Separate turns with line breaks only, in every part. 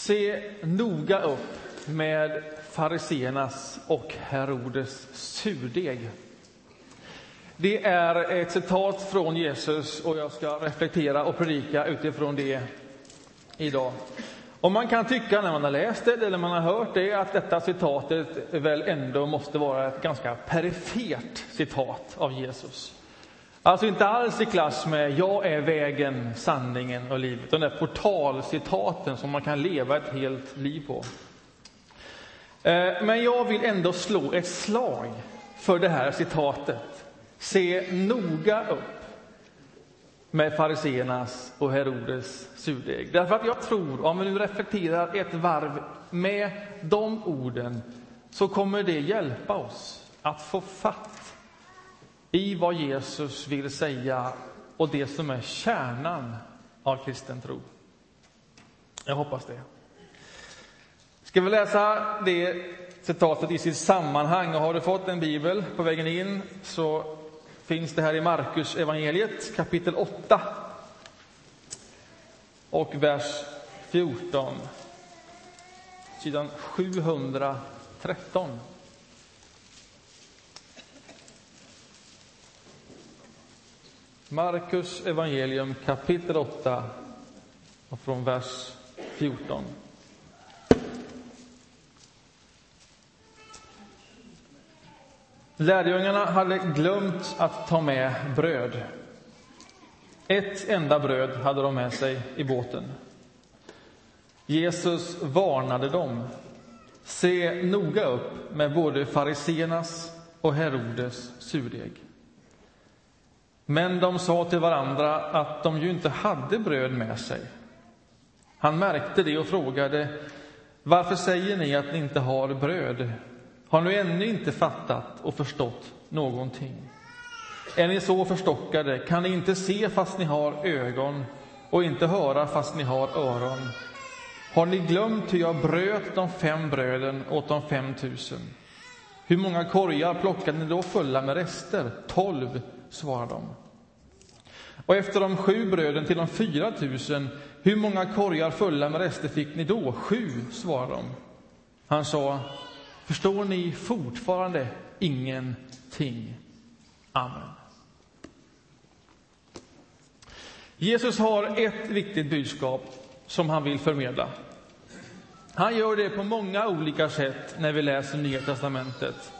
Se noga upp med fariseernas och Herodes surdeg. Det är ett citat från Jesus och jag ska reflektera och predika utifrån det idag. Och man kan tycka när man har läst det eller man har hört det att detta citatet väl ändå måste vara ett ganska perifert citat av Jesus. Alltså inte alls i klass med jag är vägen, sanningen och livet. De där portalcitaten som man kan leva ett helt liv på. Eh, men jag vill ändå slå ett slag för det här citatet. Se noga upp med fariseernas och Herodes surdeg. Därför att jag tror, om vi nu reflekterar ett varv med de orden, så kommer det hjälpa oss att få fatt i vad Jesus vill säga och det som är kärnan av kristen tro. Jag hoppas det. Ska vi läsa det citatet i sitt sammanhang? Och har du fått en bibel på vägen in så finns det här i Markus evangeliet kapitel 8 och vers 14. Sidan 713. Markus evangelium kapitel 8 och från vers 14. Lärjungarna hade glömt att ta med bröd. Ett enda bröd hade de med sig i båten. Jesus varnade dem. Se noga upp med både fariseernas och Herodes surdeg. Men de sa till varandra att de ju inte hade bröd med sig. Han märkte det och frågade varför säger ni att ni inte har bröd? Har ni ännu inte fattat och förstått någonting? Är ni så förstockade? Kan ni inte se fast ni har ögon och inte höra fast ni har öron? Har ni glömt hur jag bröt de fem bröden åt de fem tusen? Hur många korgar plockade ni då fulla med rester? Tolv, svarade de. Och efter de sju bröden till de fyra tusen, hur många korgar fulla med rester fick ni då? Sju, svarade de. Han sa, Förstår ni fortfarande ingenting? Amen. Jesus har ett viktigt budskap som han vill förmedla. Han gör det på många olika sätt när vi läser Nya testamentet.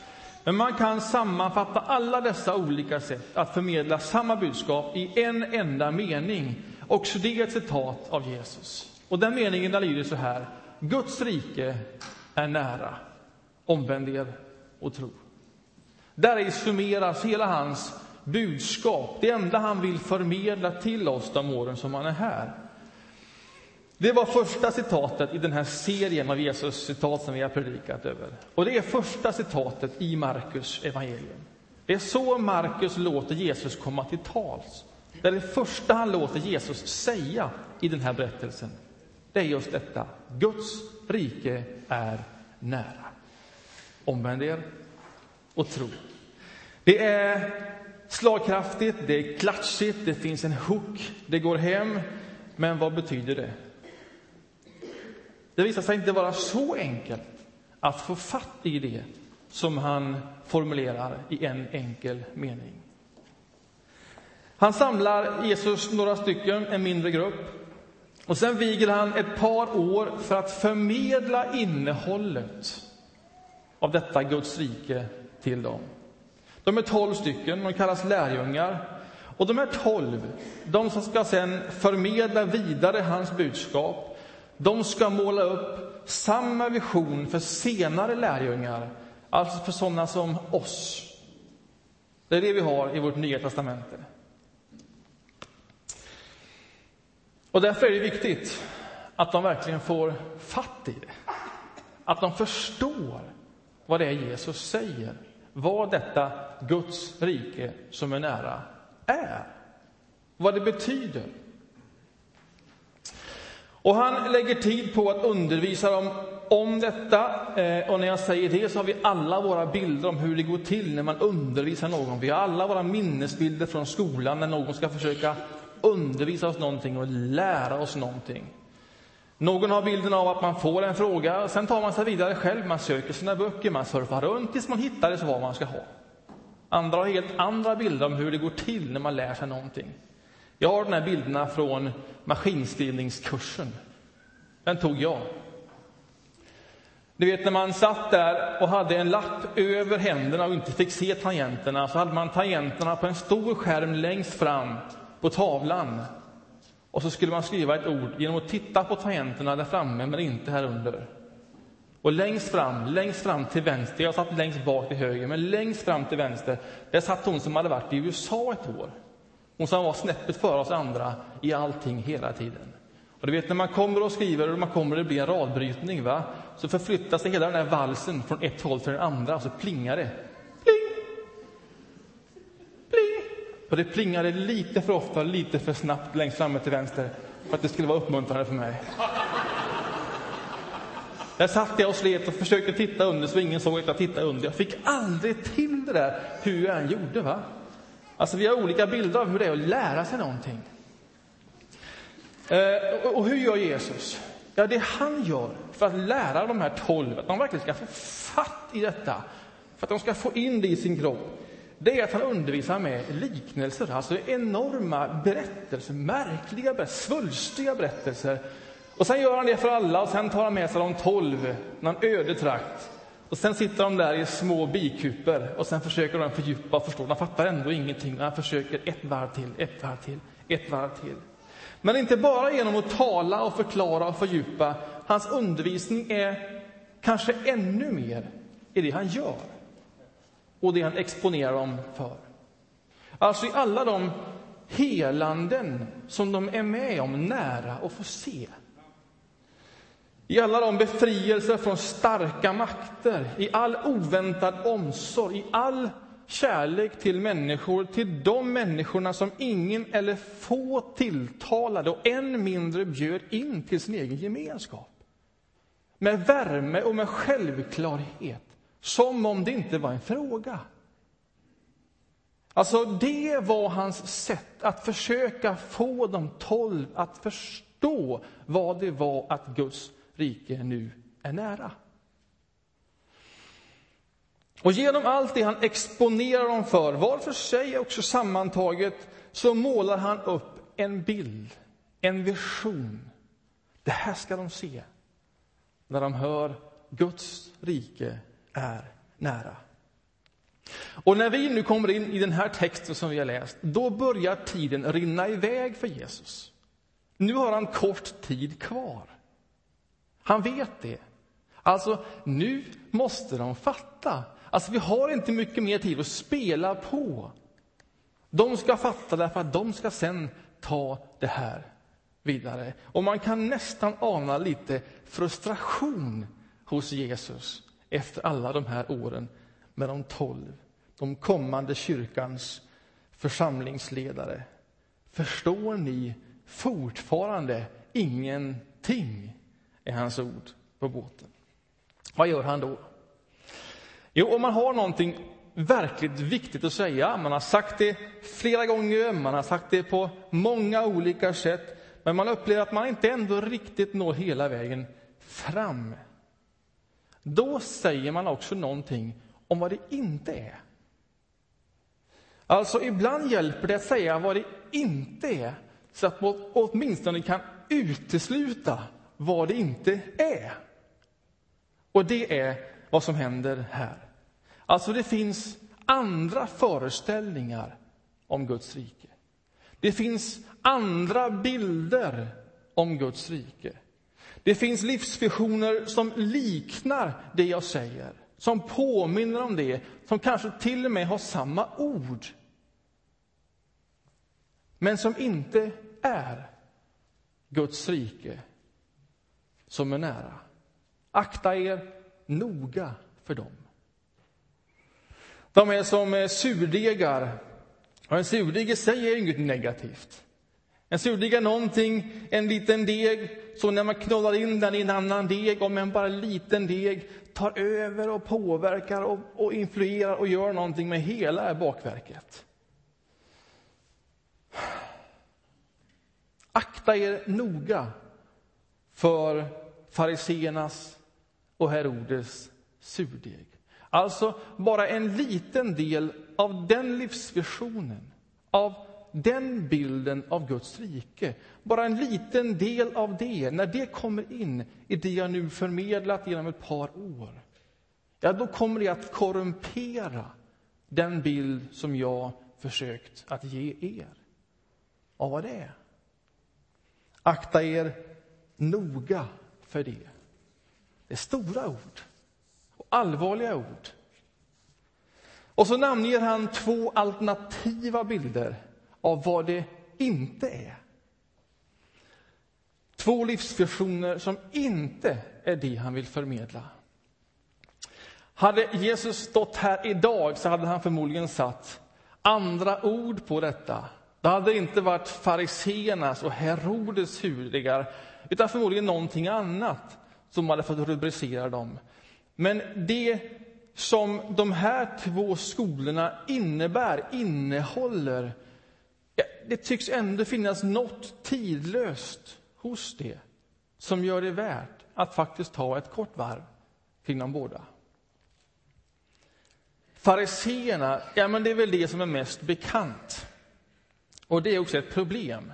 Men man kan sammanfatta alla dessa olika sätt att förmedla samma budskap i en enda mening. Också det är ett citat av Jesus. Och den meningen lyder så här. Guds rike är nära. Omvänd er och tro. Där summeras hela hans budskap, det enda han vill förmedla till oss de åren som han är här. Det var första citatet i den här serien av Jesus citat som vi har predikat över. Och det är första citatet i Markus evangelium. Det är så Markus låter Jesus komma till tals. Det är det första han låter Jesus säga i den här berättelsen. Det är just detta. Guds rike är nära. Omvänd er och tro. Det är slagkraftigt, det är klatschigt, det finns en hook, det går hem. Men vad betyder det? Det visar sig inte vara så enkelt att få fatt i det som han formulerar i en enkel mening. Han samlar Jesus några stycken, en mindre grupp. Och sen viger han ett par år för att förmedla innehållet av detta Guds rike till dem. De är tolv stycken, de kallas lärjungar. Och de är tolv, de som ska sen förmedla vidare hans budskap, de ska måla upp samma vision för senare lärjungar, alltså för sådana som oss. Det är det vi har i vårt Nya testamente. Och därför är det viktigt att de verkligen får fatt i det. Att de förstår vad det är Jesus säger. Vad detta Guds rike som är nära är. Vad det betyder. Och han lägger tid på att undervisa dem om detta. Eh, och när jag säger det så har vi alla våra bilder om hur det går till när man undervisar någon. Vi har alla våra minnesbilder från skolan när någon ska försöka undervisa oss någonting och lära oss någonting. Någon har bilden av att man får en fråga, och sen tar man sig vidare själv. Man söker sina böcker, man surfar runt tills man hittar det svar man ska ha. Andra har helt andra bilder om hur det går till när man lär sig någonting. Jag har de här bilderna från maskinskrivningskursen. Den tog jag. Du vet när man satt där och hade en lapp över händerna och inte fick se tangenterna, så hade man tangenterna på en stor skärm längst fram på tavlan. Och så skulle man skriva ett ord genom att titta på tangenterna där framme, men inte här under. Och längst fram, längst fram till vänster, jag satt längst bak till höger, men längst fram till vänster, där satt hon som hade varit i USA ett år. Hon som var snäppet före oss andra i allting hela tiden. Och du vet när man kommer och skriver och man kommer det blir en radbrytning, va? så förflyttas hela den här valsen från ett håll till det andra och så plingar det. Pling! Pling! Och det plingade lite för ofta, lite för snabbt längst framme till vänster för att det skulle vara uppmuntrande för mig. Där satt jag och slet och försökte titta under så ingen såg att jag tittade under. Jag fick aldrig till det där hur jag än gjorde. va? Alltså vi har olika bilder av hur det är att lära sig någonting. Eh, och hur gör Jesus? Ja, det han gör för att lära de här tolv, att de verkligen ska få fatt i detta, för att de ska få in det i sin kropp, det är att han undervisar med liknelser, alltså enorma berättelser, märkliga berättelser, svulstiga berättelser. Och sen gör han det för alla och sen tar han med sig de tolv, någon öde trakt. Och sen sitter de där i små bikuper och sen försöker de fördjupa och förstå. De fattar ändå ingenting. Han försöker ett varv till, ett varv till, ett varv till. Men inte bara genom att tala och förklara och fördjupa. Hans undervisning är kanske ännu mer i det han gör och det han exponerar dem för. Alltså i alla de helanden som de är med om nära och får se. I alla de befrielser från starka makter, i all oväntad omsorg, i all kärlek till människor, till de människorna som ingen eller få tilltalade och än mindre bjöd in till sin egen gemenskap. Med värme och med självklarhet, som om det inte var en fråga. Alltså, det var hans sätt att försöka få de tolv att förstå vad det var att Guds rike nu är nära. Och genom allt det han exponerar dem för, var för sig också sammantaget, så målar han upp en bild, en vision. Det här ska de se när de hör Guds rike är nära. Och när vi nu kommer in i den här texten som vi har läst, då börjar tiden rinna iväg för Jesus. Nu har han kort tid kvar. Han vet det. Alltså, nu måste de fatta Alltså, vi har inte mycket mer tid att spela på. De ska fatta därför att de ska sen ta det här vidare. Och man kan nästan ana lite frustration hos Jesus efter alla de här åren med de tolv, de kommande kyrkans församlingsledare. Förstår ni fortfarande ingenting? Är hans ord på båten. Vad gör han då? Jo, om man har någonting verkligt viktigt att säga, man har sagt det flera gånger, man har sagt det på många olika sätt, men man upplever att man inte ändå riktigt når hela vägen fram. Då säger man också någonting om vad det inte är. Alltså, ibland hjälper det att säga vad det inte är, så att man åtminstone kan utesluta vad det inte är. Och det är vad som händer här. Alltså, det finns andra föreställningar om Guds rike. Det finns andra bilder om Guds rike. Det finns livsvisioner som liknar det jag säger, som påminner om det, som kanske till och med har samma ord men som inte är Guds rike som är nära. Akta er noga för dem. De är som eh, surdegar. Och en surdeg i sig är inget negativt. En surdeg är någonting, en liten deg, som när man knådar in den i en annan deg, om en bara liten deg tar över och påverkar och, och influerar och gör någonting med hela bakverket. Akta er noga för fariseernas och Herodes surdeg. Alltså bara en liten del av den livsvisionen, av den bilden av Guds rike. Bara en liten del av det, när det kommer in i det jag nu förmedlat genom ett par år, ja, då kommer det att korrumpera den bild som jag försökt att ge er. av vad det är? Akta er noga för det. Det är stora ord och allvarliga ord. Och så namnger han två alternativa bilder av vad det inte är. Två livsvisioner som inte är det han vill förmedla. Hade Jesus stått här idag så hade han förmodligen satt andra ord på detta. Det hade inte varit fariseernas och Herodes huvudingar utan förmodligen någonting annat som hade fått rubricera dem. Men det som de här två skolorna innebär, innehåller, det tycks ändå finnas något tidlöst hos det som gör det värt att faktiskt ta ett kort varv kring de båda. Fariseerna, ja men det är väl det som är mest bekant. Och det är också ett problem.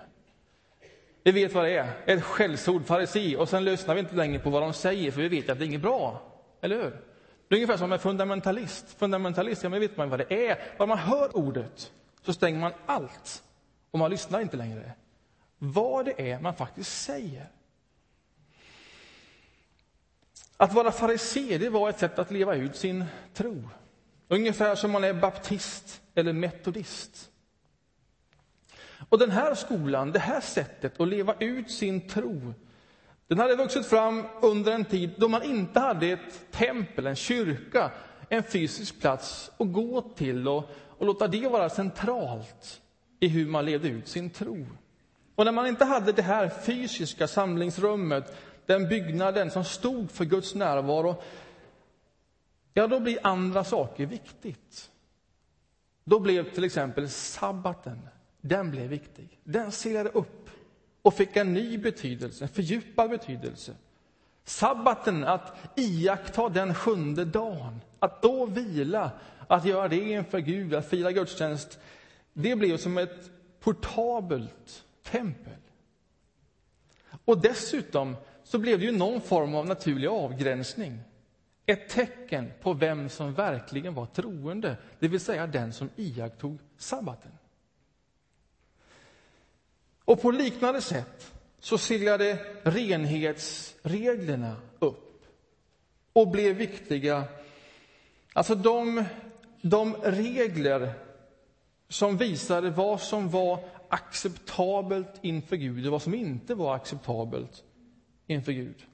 Vi vet vad det är, ett skällsord, farisi. och sen lyssnar vi inte längre på vad de säger, för vi vet att det är inget bra. Eller hur? Det är ungefär som en fundamentalist. Fundamentalist, ja men vet man vad det är. Bara man hör ordet så stänger man allt och man lyssnar inte längre. Vad det är man faktiskt säger. Att vara farisé, det var ett sätt att leva ut sin tro. Ungefär som man är baptist eller metodist. Och den här skolan, det här sättet att leva ut sin tro, den hade vuxit fram under en tid då man inte hade ett tempel, en kyrka, en fysisk plats att gå till och, och låta det vara centralt i hur man levde ut sin tro. Och när man inte hade det här fysiska samlingsrummet, den byggnaden som stod för Guds närvaro, ja, då blir andra saker viktigt. Då blev till exempel sabbaten, den blev viktig. Den seglade upp och fick en ny betydelse, en fördjupad betydelse. Sabbaten, att iaktta den sjunde dagen, att då vila, att göra det inför Gud, att fira gudstjänst, det blev som ett portabelt tempel. Och dessutom så blev det ju någon form av naturlig avgränsning. Ett tecken på vem som verkligen var troende, det vill säga den som iakttog sabbaten. Och på liknande sätt så seglade renhetsreglerna upp och blev viktiga. Alltså de, de regler som visade vad som var acceptabelt inför Gud och vad som inte var acceptabelt inför Gud.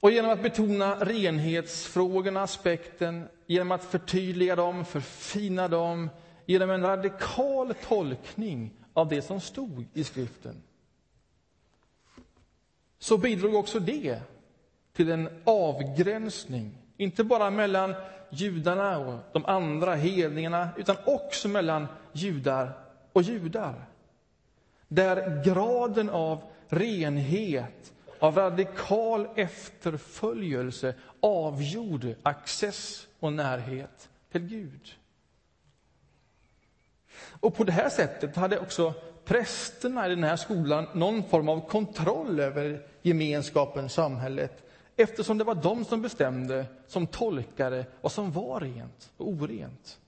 Och genom att betona renhetsfrågorna, aspekten, genom att förtydliga dem, förfina dem, genom en radikal tolkning av det som stod i skriften, så bidrog också det till en avgränsning, inte bara mellan judarna och de andra hedningarna, utan också mellan judar och judar. Där graden av renhet, av radikal efterföljelse avgjorde access och närhet till Gud. Och på det här sättet hade också prästerna i den här skolan någon form av kontroll över gemenskapen, samhället eftersom det var de som bestämde, som tolkade vad som var rent och orent.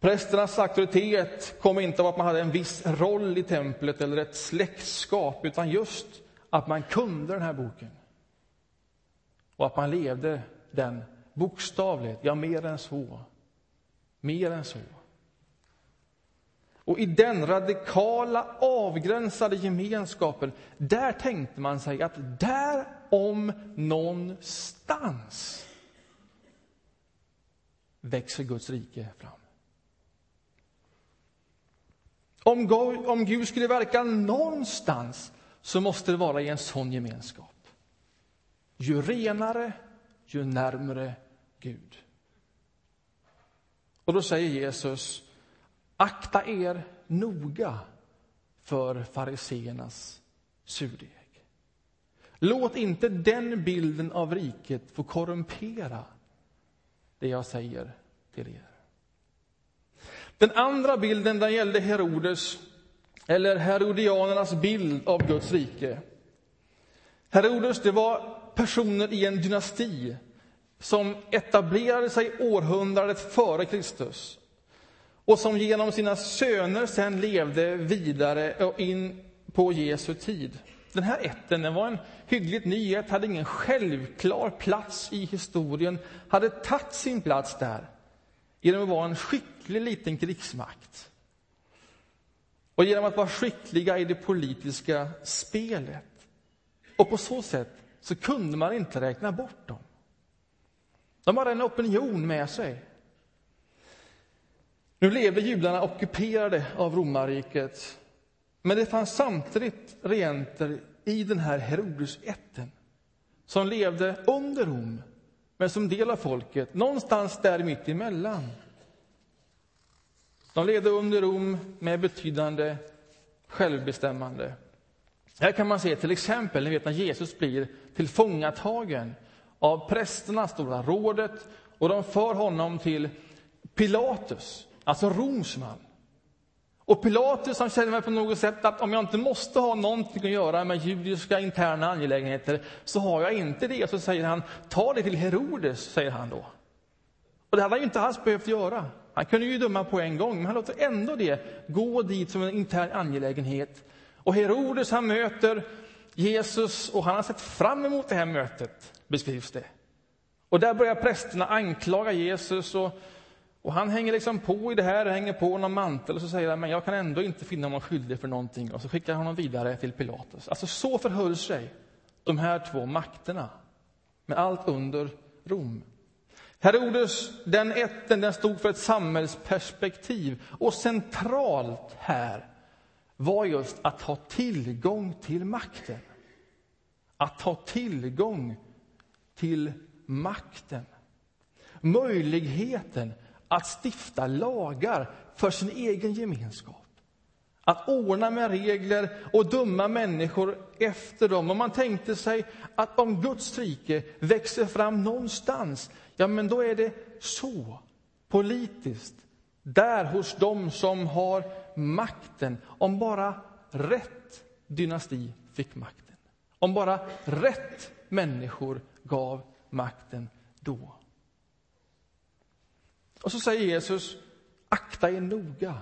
Prästernas auktoritet kom inte av att man hade en viss roll i templet eller ett släktskap, utan just att man kunde den här boken. Och att man levde den bokstavligt, ja, mer än så. Mer än så. Och i den radikala, avgränsade gemenskapen, där tänkte man sig att där om någonstans växer Guds rike fram. Om, om Gud skulle verka någonstans så måste det vara i en sån gemenskap. Ju renare, ju närmre Gud. Och då säger Jesus, akta er noga för fariseernas surdeg. Låt inte den bilden av riket få korrumpera det jag säger till er. Den andra bilden den gällde Herodes, eller herodianernas bild av Guds rike. Herodes det var personer i en dynasti som etablerade sig århundradet före Kristus och som genom sina söner sen levde vidare in på Jesu tid. Den här ätten den var en hyggligt ny hade ingen självklar plats i historien, hade tagit sin plats där genom att vara en skicklig liten krigsmakt. Och genom att vara skickliga i det politiska spelet. Och på så sätt så kunde man inte räkna bort dem. De hade en opinion med sig. Nu levde judarna ockuperade av romarriket. Men det fanns samtidigt regenter i den här Herodesätten som levde under Rom, men som del av folket, någonstans där mitt emellan. De levde under Rom med betydande självbestämmande. Här kan man se till exempel ni vet, när Jesus blir tillfångatagen av prästerna, Stora rådet, och de för honom till Pilatus, alltså Romsman. Och Pilatus han känner på något sätt att om jag inte måste ha någonting att göra med judiska interna angelägenheter så har jag inte det. Så säger han, ta det till Herodes, säger han då. Och det hade han ju inte alls behövt göra. Han kunde ju döma på en gång, men han låter ändå det gå dit som en intern angelägenhet. Och Herodes han möter Jesus och han har sett fram emot det här mötet, beskrivs det. Och där börjar prästerna anklaga Jesus och och han hänger liksom på i det här, hänger på någon mantel och så säger han, men jag kan ändå inte finna honom skyldig för någonting. Och så skickar han honom vidare till Pilatus. Alltså så förhöll sig de här två makterna med allt under Rom. Herodes, den ätten, den stod för ett samhällsperspektiv. Och centralt här var just att ha tillgång till makten. Att ha tillgång till makten. Möjligheten att stifta lagar för sin egen gemenskap. Att ordna med regler och döma människor efter dem. Och man tänkte sig att om Guds rike växer fram någonstans, ja, men då är det så, politiskt, där hos dem som har makten. Om bara rätt dynasti fick makten. Om bara rätt människor gav makten då. Och så säger Jesus, akta er noga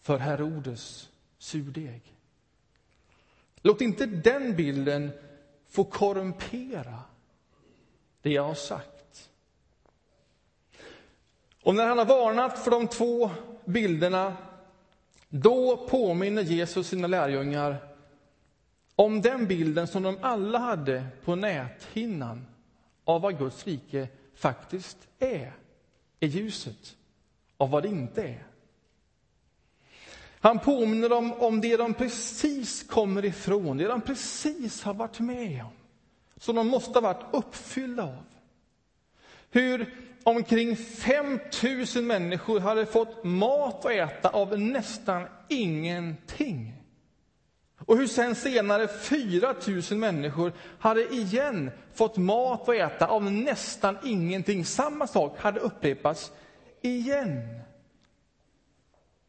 för Herodes surdeg. Låt inte den bilden få korrumpera det jag har sagt. Och när han har varnat för de två bilderna, då påminner Jesus sina lärjungar om den bilden som de alla hade på näthinnan av vad Guds rike faktiskt är är ljuset av vad det inte är. Han påminner dem om det de precis kommer ifrån, det de precis har varit med om, som de måste ha varit uppfyllda av. Hur omkring 5 000 människor hade fått mat att äta av nästan ingenting. Och hur sen senare 4 000 människor hade igen fått mat att äta av nästan ingenting. Samma sak hade upprepats igen.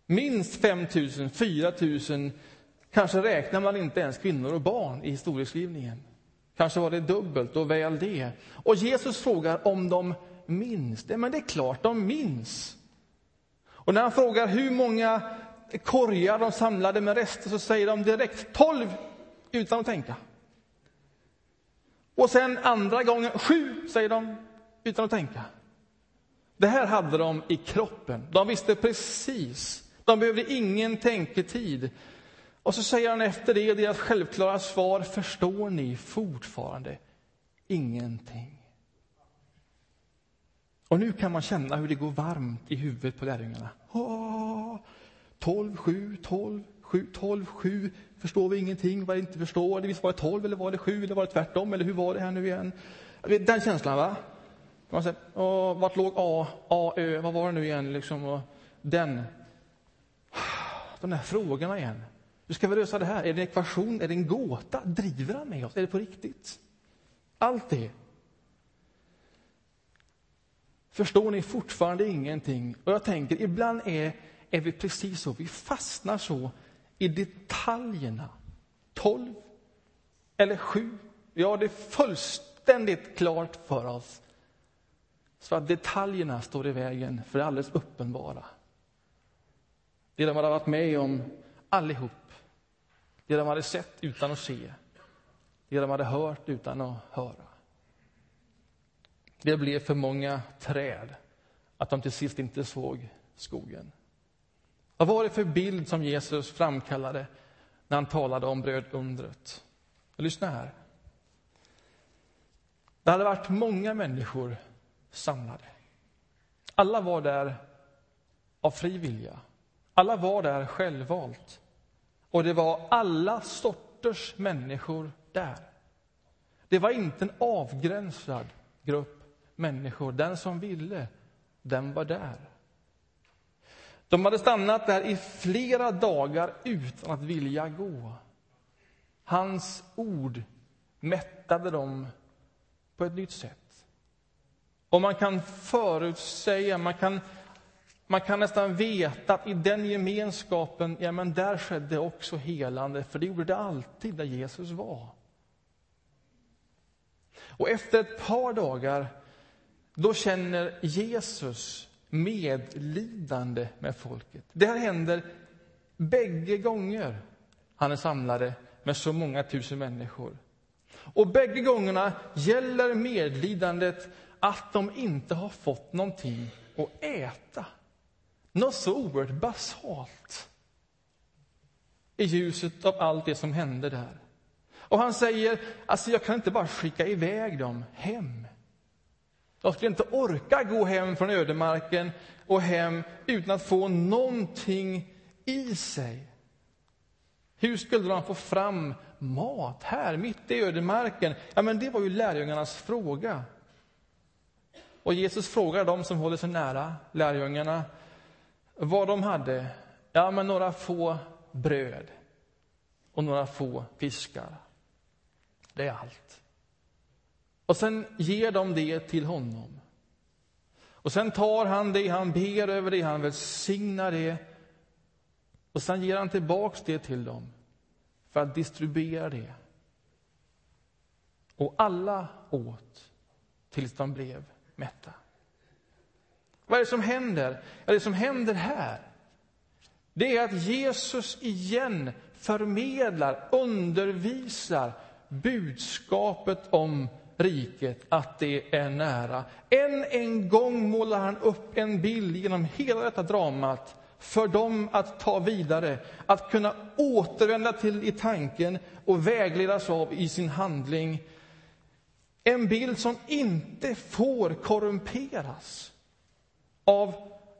Minst 5 000, 4 000, kanske räknar man inte ens kvinnor och barn i historieskrivningen. Kanske var det dubbelt och väl det. Och Jesus frågar om de minns det. Men det är klart de minns. Och när han frågar hur många korgar de samlade med rester så säger de direkt tolv utan att tänka. Och sen andra gången sju, säger de utan att tänka. Det här hade de i kroppen. De visste precis. De behövde ingen tänketid. Och så säger han efter det, deras självklara svar, förstår ni fortfarande ingenting? Och nu kan man känna hur det går varmt i huvudet på lärjungarna. 12, 7, 12, 7, 12, 7. Förstår vi ingenting? Vad inte förstår? Visst var det 12 eller var det 7 eller var det tvärtom? Eller hur var det här nu igen? Den känslan, va? Man säger, åh, vart låg A, A, Ö, vad var det nu igen? Liksom, och den. de där frågorna igen. Hur ska vi lösa det här? Är det en ekvation? Är det en gåta? Driver han med oss? Är det på riktigt? Allt det. Förstår ni fortfarande ingenting? Och jag tänker, ibland är, är vi precis så. Vi fastnar så i detaljerna. Tolv eller sju. Vi har det fullständigt klart för oss. Så att detaljerna står i vägen för det alldeles uppenbara. Det de hade varit med om allihop. Det de hade sett utan att se. Det de hade hört utan att höra. Det blev för många träd att de till sist inte såg skogen. Vad var det för bild som Jesus framkallade när han talade om brödundret? Lyssna här. Det hade varit många människor samlade. Alla var där av fri vilja. Alla var där självvalt. Och det var alla sorters människor där. Det var inte en avgränsad grupp människor. Den som ville, den var där. De hade stannat där i flera dagar utan att vilja gå. Hans ord mättade dem på ett nytt sätt. Och man kan förutsäga, man kan, man kan nästan veta att i den gemenskapen, ja men där skedde också helande, för det gjorde det alltid där Jesus var. Och efter ett par dagar, då känner Jesus medlidande med folket. Det här händer bägge gånger han är samlade med så många tusen människor. Och bägge gångerna gäller medlidandet att de inte har fått någonting att äta. Något så oerhört basalt i ljuset av allt det som hände där. Och han säger, alltså jag kan inte bara skicka iväg dem hem. De skulle inte orka gå hem från ödemarken och hem utan att få någonting i sig. Hur skulle de få fram mat här, mitt i ödemarken? Ja, men det var ju lärjungarnas fråga. Och Jesus frågar dem som håller sig nära, lärjungarna, vad de hade. Ja, men några få bröd och några få fiskar. Det är allt. Och sen ger de det till honom. Och sen tar han det, han ber över det, han välsignar det. Och sen ger han tillbaks det till dem för att distribuera det. Och alla åt tills de blev mätta. Vad är det som händer? Ja, det som händer här, det är att Jesus igen förmedlar, undervisar budskapet om riket, att det är nära. Än en gång målar han upp en bild genom hela detta dramat för dem att ta vidare, att kunna återvända till i tanken och vägledas av i sin handling. En bild som inte får korrumperas av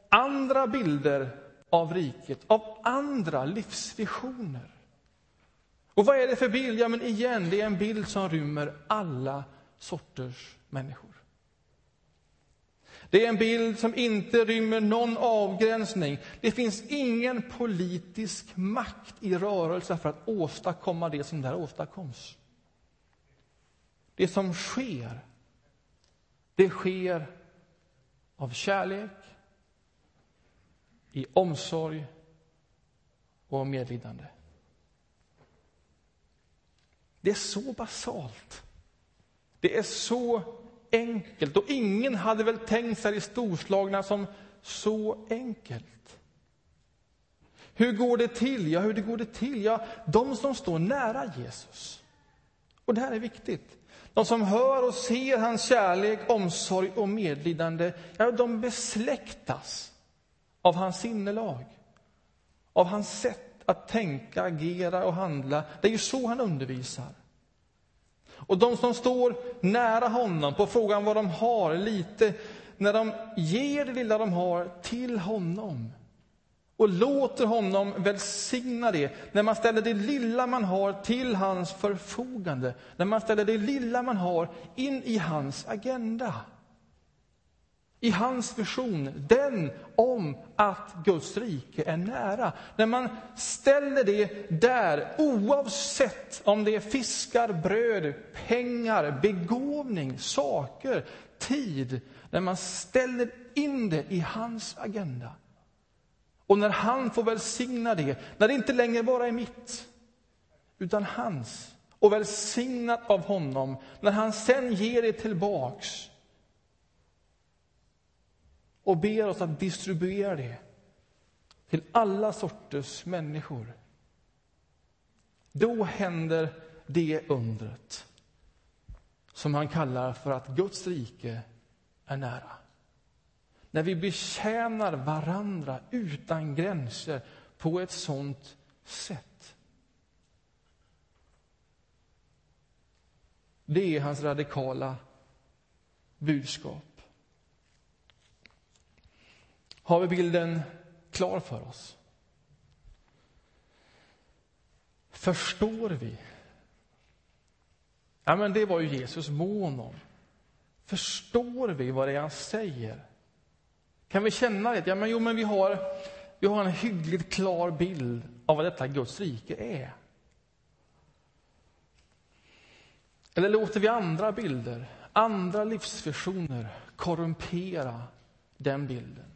andra bilder av riket, av andra livsvisioner. Och vad är det för bild? Ja, men igen, det är en bild som rymmer alla sorters människor. Det är en bild som inte rymmer någon avgränsning. Det finns ingen politisk makt i rörelse för att åstadkomma det som där åstadkoms. Det som sker, det sker av kärlek, i omsorg och medlidande. Det är så basalt. Det är så enkelt. Och ingen hade väl tänkt sig det storslagna som så enkelt. Hur går det till? Ja, hur det går det till? Ja, de som står nära Jesus. Och det här är viktigt. De som hör och ser hans kärlek, omsorg och medlidande, ja, de besläktas av hans sinnelag, av hans sätt att tänka, agera och handla. Det är ju så han undervisar. Och de som står nära honom, på frågan vad de har, lite, när de ger det lilla de har till honom och låter honom välsigna det, när man ställer det lilla man har till hans förfogande, när man ställer det lilla man har in i hans agenda i hans vision, den om att Guds rike är nära. När man ställer det där, oavsett om det är fiskar, bröd, pengar, begåvning, saker, tid, när man ställer in det i hans agenda. Och när han får välsigna det, när det inte längre bara är mitt, utan hans, och välsignat av honom, när han sen ger det tillbaks, och ber oss att distribuera det till alla sorters människor. Då händer det undret som han kallar för att Guds rike är nära. När vi betjänar varandra utan gränser på ett sånt sätt. Det är hans radikala budskap. Har vi bilden klar för oss? Förstår vi? Ja, men det var ju Jesus mån om. Förstår vi vad det är han säger? Kan vi känna det? Ja, men, jo, men vi har, vi har en hyggligt klar bild av vad detta Guds rike är. Eller låter vi andra bilder, andra livsvisioner korrumpera den bilden?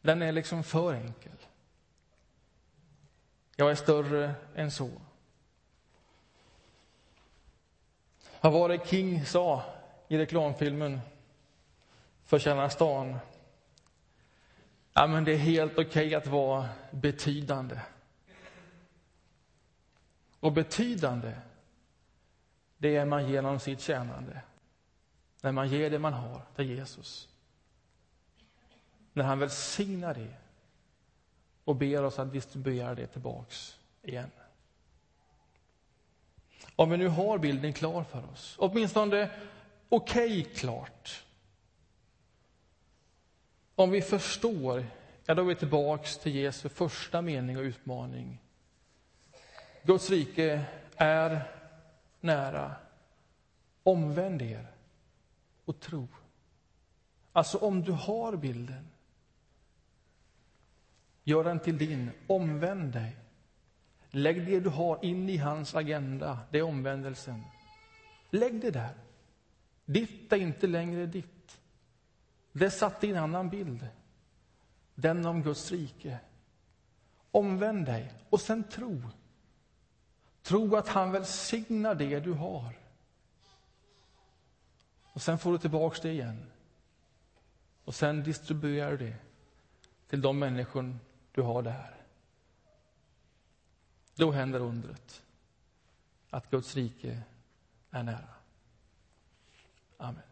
Den är liksom för enkel. Jag är större än så. Vad var det King sa i reklamfilmen för Tjäna stan? Ja, men det är helt okej okay att vara betydande. Och betydande, det är man genom sitt tjänande. När man ger det man har till Jesus när han välsignar det och ber oss att distribuera det tillbaks igen. Om vi nu har bilden klar för oss, åtminstone okej okay, klart. Om vi förstår, ja då är vi tillbaks till Jesu första mening och utmaning. Guds rike är nära. Omvänd er och tro. Alltså om du har bilden, Gör den till din. Omvänd dig. Lägg det du har in i hans agenda, det är omvändelsen. Lägg det där. Ditt är inte längre ditt. Det satt i en annan bild. Den om Guds rike. Omvänd dig och sen tro. Tro att han välsignar det du har. Och sen får du tillbaks det igen. Och sen distribuerar du det till de människor du har det här. Då händer undret att Guds rike är nära. Amen.